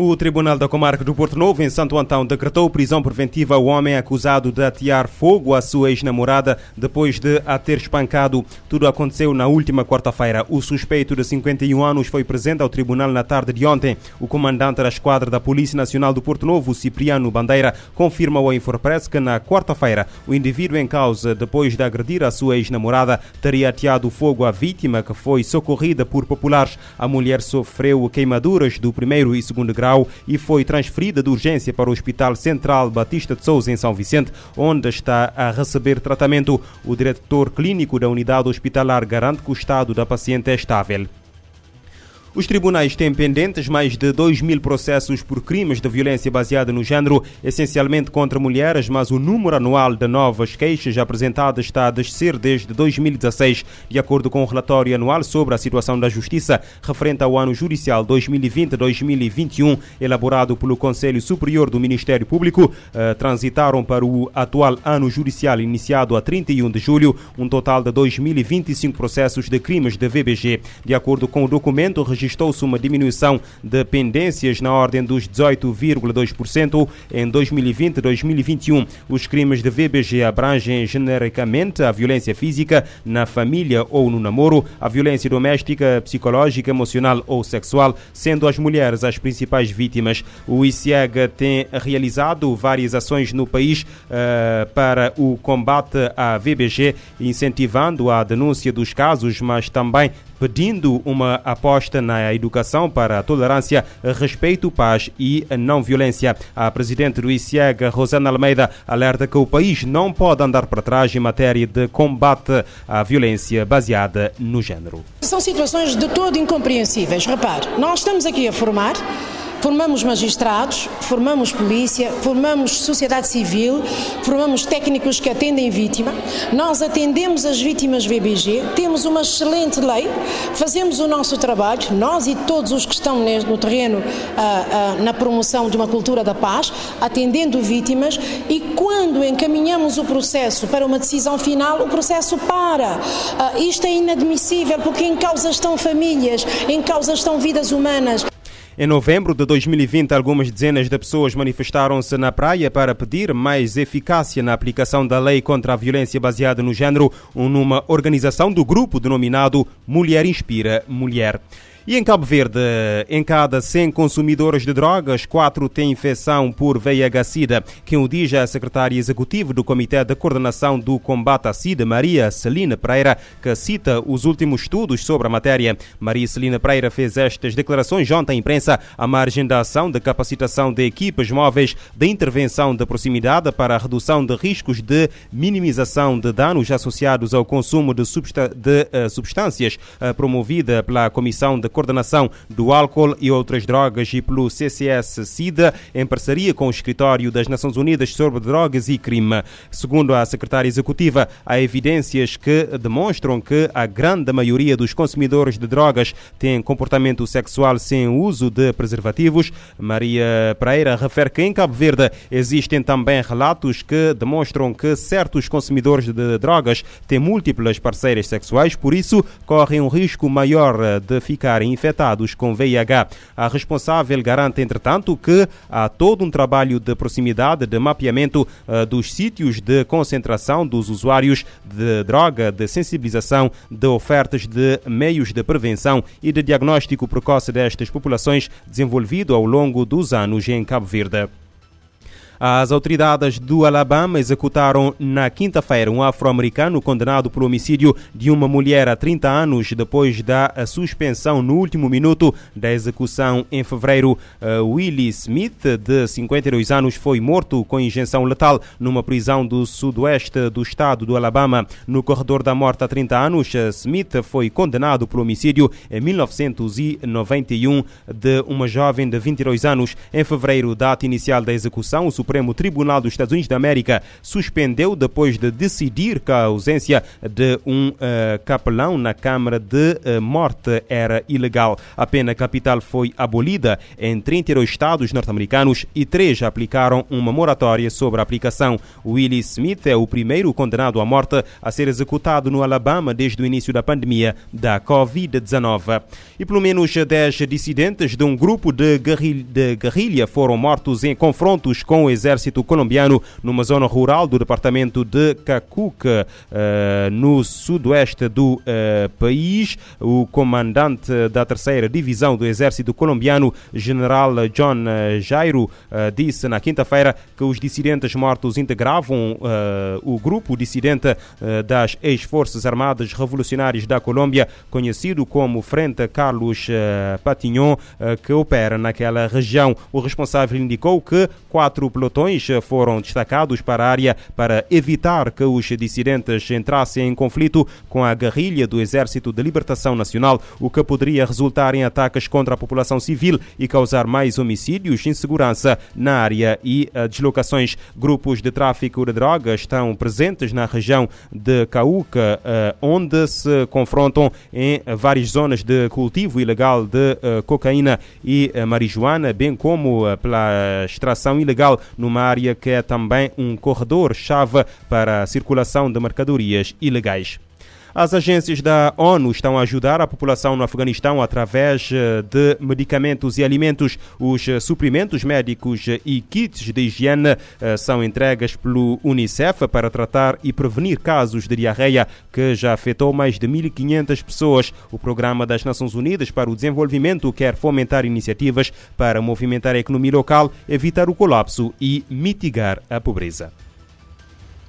O Tribunal da Comarca do Porto Novo, em Santo Antão, decretou prisão preventiva ao homem acusado de atear fogo à sua ex-namorada depois de a ter espancado. Tudo aconteceu na última quarta-feira. O suspeito de 51 anos foi presente ao tribunal na tarde de ontem. O comandante da esquadra da Polícia Nacional do Porto Novo, Cipriano Bandeira, confirma ao Infopress que na quarta-feira o indivíduo em causa, depois de agredir a sua ex-namorada, teria ateado fogo à vítima que foi socorrida por populares. A mulher sofreu queimaduras do primeiro e segundo grau e foi transferida de urgência para o Hospital Central Batista de Souza, em São Vicente, onde está a receber tratamento. O diretor clínico da unidade hospitalar garante que o estado da paciente é estável. Os tribunais têm pendentes mais de 2 mil processos por crimes de violência baseada no género, essencialmente contra mulheres, mas o número anual de novas queixas apresentadas está a descer desde 2016, de acordo com o relatório anual sobre a situação da Justiça referente ao ano judicial 2020-2021, elaborado pelo Conselho Superior do Ministério Público. Eh, transitaram para o atual ano judicial iniciado a 31 de julho um total de 2.025 processos de crimes de VBG. De acordo com o documento registrado registrou-se uma diminuição de pendências na ordem dos 18,2% em 2020-2021. Os crimes de VBG abrangem genericamente a violência física na família ou no namoro, a violência doméstica, psicológica, emocional ou sexual, sendo as mulheres as principais vítimas. O ICIEG tem realizado várias ações no país uh, para o combate à VBG, incentivando a denúncia dos casos, mas também pedindo uma aposta na educação para a tolerância, respeito, paz e não violência. A presidente do ICIEG, Rosana Almeida, alerta que o país não pode andar para trás em matéria de combate à violência baseada no género. São situações de todo incompreensíveis. Repare, nós estamos aqui a formar Formamos magistrados, formamos polícia, formamos sociedade civil, formamos técnicos que atendem vítima. Nós atendemos as vítimas VBG, temos uma excelente lei, fazemos o nosso trabalho, nós e todos os que estão no terreno ah, ah, na promoção de uma cultura da paz, atendendo vítimas e quando encaminhamos o processo para uma decisão final, o processo para. Ah, isto é inadmissível porque em causa estão famílias, em causa estão vidas humanas. Em novembro de 2020, algumas dezenas de pessoas manifestaram-se na praia para pedir mais eficácia na aplicação da lei contra a violência baseada no género, numa organização do grupo denominado Mulher Inspira Mulher. E em Cabo Verde, em cada 100 consumidores de drogas, 4 têm infecção por VIH-Sida. Quem o diz é a secretária executiva do Comitê de Coordenação do Combate à Sida, Maria Celina Pereira, que cita os últimos estudos sobre a matéria. Maria Celina Pereira fez estas declarações ontem à imprensa à margem da ação de capacitação de equipas móveis de intervenção de proximidade para a redução de riscos de minimização de danos associados ao consumo de, uh, substâncias, uh, promovida pela Comissão de coordenação do álcool e outras drogas e pelo CCS-SIDA, em parceria com o Escritório das Nações Unidas sobre Drogas e Crime. Segundo a secretária executiva, há evidências que demonstram que a grande maioria dos consumidores de drogas têm comportamento sexual sem uso de preservativos. Maria Pereira refere que em Cabo Verde existem também relatos que demonstram que certos consumidores de drogas têm múltiplas parceiras sexuais, por isso correm um risco maior de ficarem infectados com VIH. A responsável garante, entretanto, que há todo um trabalho de proximidade, de mapeamento uh, dos sítios de concentração dos usuários de droga, de sensibilização, de ofertas de meios de prevenção e de diagnóstico precoce destas populações desenvolvido ao longo dos anos em Cabo Verde. As autoridades do Alabama executaram na quinta-feira um afro-americano condenado por homicídio de uma mulher há 30 anos depois da suspensão no último minuto da execução em fevereiro. Uh, Willie Smith, de 52 anos, foi morto com injeção letal numa prisão do sudoeste do estado do Alabama. No corredor da morte há 30 anos, Smith foi condenado por homicídio em 1991 de uma jovem de 22 anos. Em fevereiro, data inicial da execução, o Supremo Tribunal dos Estados Unidos da América suspendeu depois de decidir que a ausência de um uh, capelão na Câmara de uh, Morte era ilegal. A pena capital foi abolida em 32 estados norte-americanos e três aplicaram uma moratória sobre a aplicação. Willie Smith é o primeiro condenado à morte a ser executado no Alabama desde o início da pandemia da Covid-19. E pelo menos 10 dissidentes de um grupo de, guerrilha foram mortos em confrontos com exército colombiano numa zona rural do departamento de Cacuca, uh, no sudoeste do uh, país. O comandante da terceira divisão do exército colombiano, general John Jairo, uh, disse na quinta-feira que os dissidentes mortos integravam o grupo dissidente das ex-forças armadas revolucionárias da Colômbia, conhecido como Frente Carlos Patignon, que opera naquela região. O responsável indicou que quatro pelotões foram destacados para a área para evitar que os dissidentes entrassem em conflito com a guerrilha do Exército de Libertação Nacional, o que poderia resultar em ataques contra a população civil e causar mais homicídios, insegurança na área e uh, deslocações. Grupos de tráfico de drogas estão presentes na região de Cauca, uh, onde se confrontam em várias zonas de cultivo ilegal de uh, cocaína e marijuana, bem como pela extração ilegal numa área que é também um corredor-chave para a circulação de mercadorias ilegais. As agências da ONU estão a ajudar a população no Afeganistão através eh, de medicamentos e alimentos. Os eh, suprimentos médicos e kits de higiene eh, são entregues pelo Unicef para tratar e prevenir casos de diarreia que já afetou mais de 1.500 pessoas. O Programa das Nações Unidas para o Desenvolvimento quer fomentar iniciativas para movimentar a economia local, evitar o colapso e mitigar a pobreza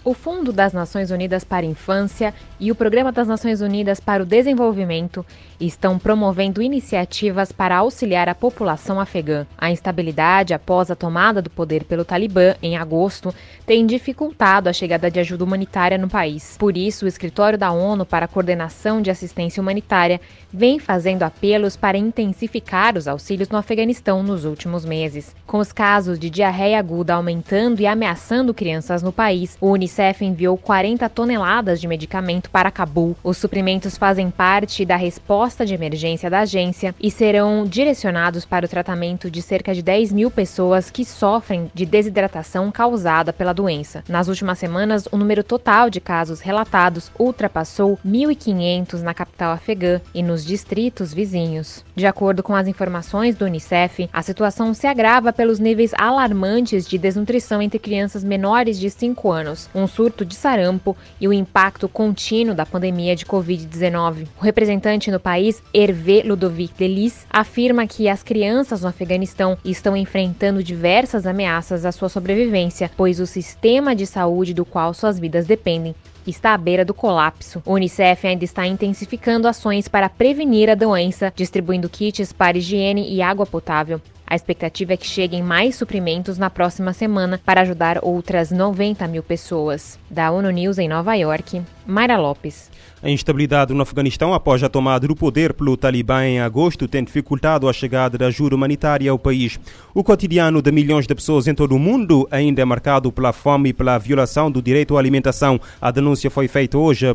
o Fundo das Nações Unidas para a Infância e o Programa das Nações Unidas para o Desenvolvimento estão promovendo iniciativas para auxiliar a população afegã. A instabilidade após a tomada do poder pelo Talibã em agosto tem dificultado a chegada de ajuda humanitária no país. Por isso, o Escritório da ONU para a Coordenação de Assistência Humanitária vem fazendo apelos para intensificar os auxílios no Afeganistão nos últimos meses. Com os casos de diarreia aguda aumentando e ameaçando crianças no país, o Unicef enviou 40 toneladas de medicamento para Cabul. Os suprimentos fazem parte da resposta de emergência da agência e serão direcionados para o tratamento de cerca de 10 mil pessoas que sofrem de desidratação causada pela doença. Nas últimas semanas, o número total de casos relatados ultrapassou 1.500 na capital afegã e nos distritos vizinhos. De acordo com as informações do Unicef, a situação se agrava pelos níveis alarmantes de desnutrição entre crianças menores de 5 anos, um surto de sarampo e o impacto contínuo da pandemia de Covid-19. O representante no país, Hervé Ludovic Delis, afirma que as crianças no Afeganistão estão enfrentando diversas ameaças à sua sobrevivência, pois o sistema de saúde do qual suas vidas dependem está à beira do colapso. O Unicef ainda está intensificando ações para prevenir a doença, distribuindo kits para higiene e água potável. A expectativa é que cheguem mais suprimentos na próxima semana para ajudar outras 90 mil pessoas. Da ONU News em Nova York, Mayra Lopes. A instabilidade no Afeganistão após a tomada do poder pelo Talibã em agosto tem dificultado a chegada da ajuda humanitária ao país. O cotidiano de milhões de pessoas em todo o mundo ainda é marcado pela fome e pela violação do direito à alimentação. A denúncia foi feita hoje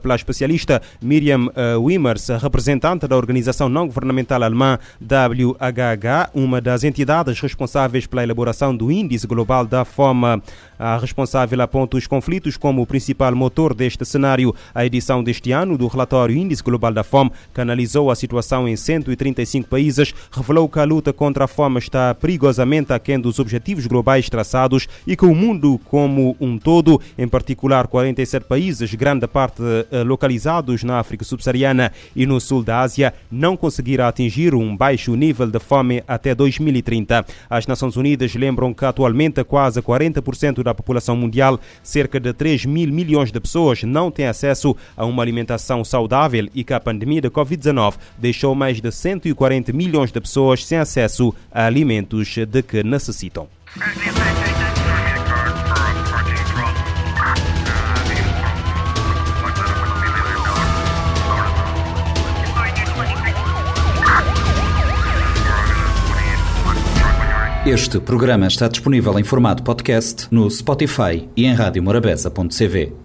pela especialista Miriam eh, Wimmers, representante da organização não-governamental alemã WHH, uma das entidades responsáveis pela elaboração do Índice Global da Fome. A responsável aponta os conflitos como o principal motor deste cenário. A edição deste ano do relatório Índice Global da Fome, que analisou a situação em 135 países, revelou que a luta contra a fome está perigosamente aquém dos objetivos globais traçados e que o mundo como um todo, em particular 47 países, grande parte eh, localizados na África subsaariana e no sul da Ásia, não conseguirá atingir um baixo nível de fome até 2030. As Nações Unidas lembram que atualmente quase 40% da população mundial, cerca de 3 mil milhões de pessoas não têm acesso a uma alimentação saudável e que a pandemia da Covid-19 deixou mais de 140 milhões de pessoas sem acesso a alimentos de que necessitam. Este programa está disponível em formato podcast no Spotify e em radiomorabeza.cv.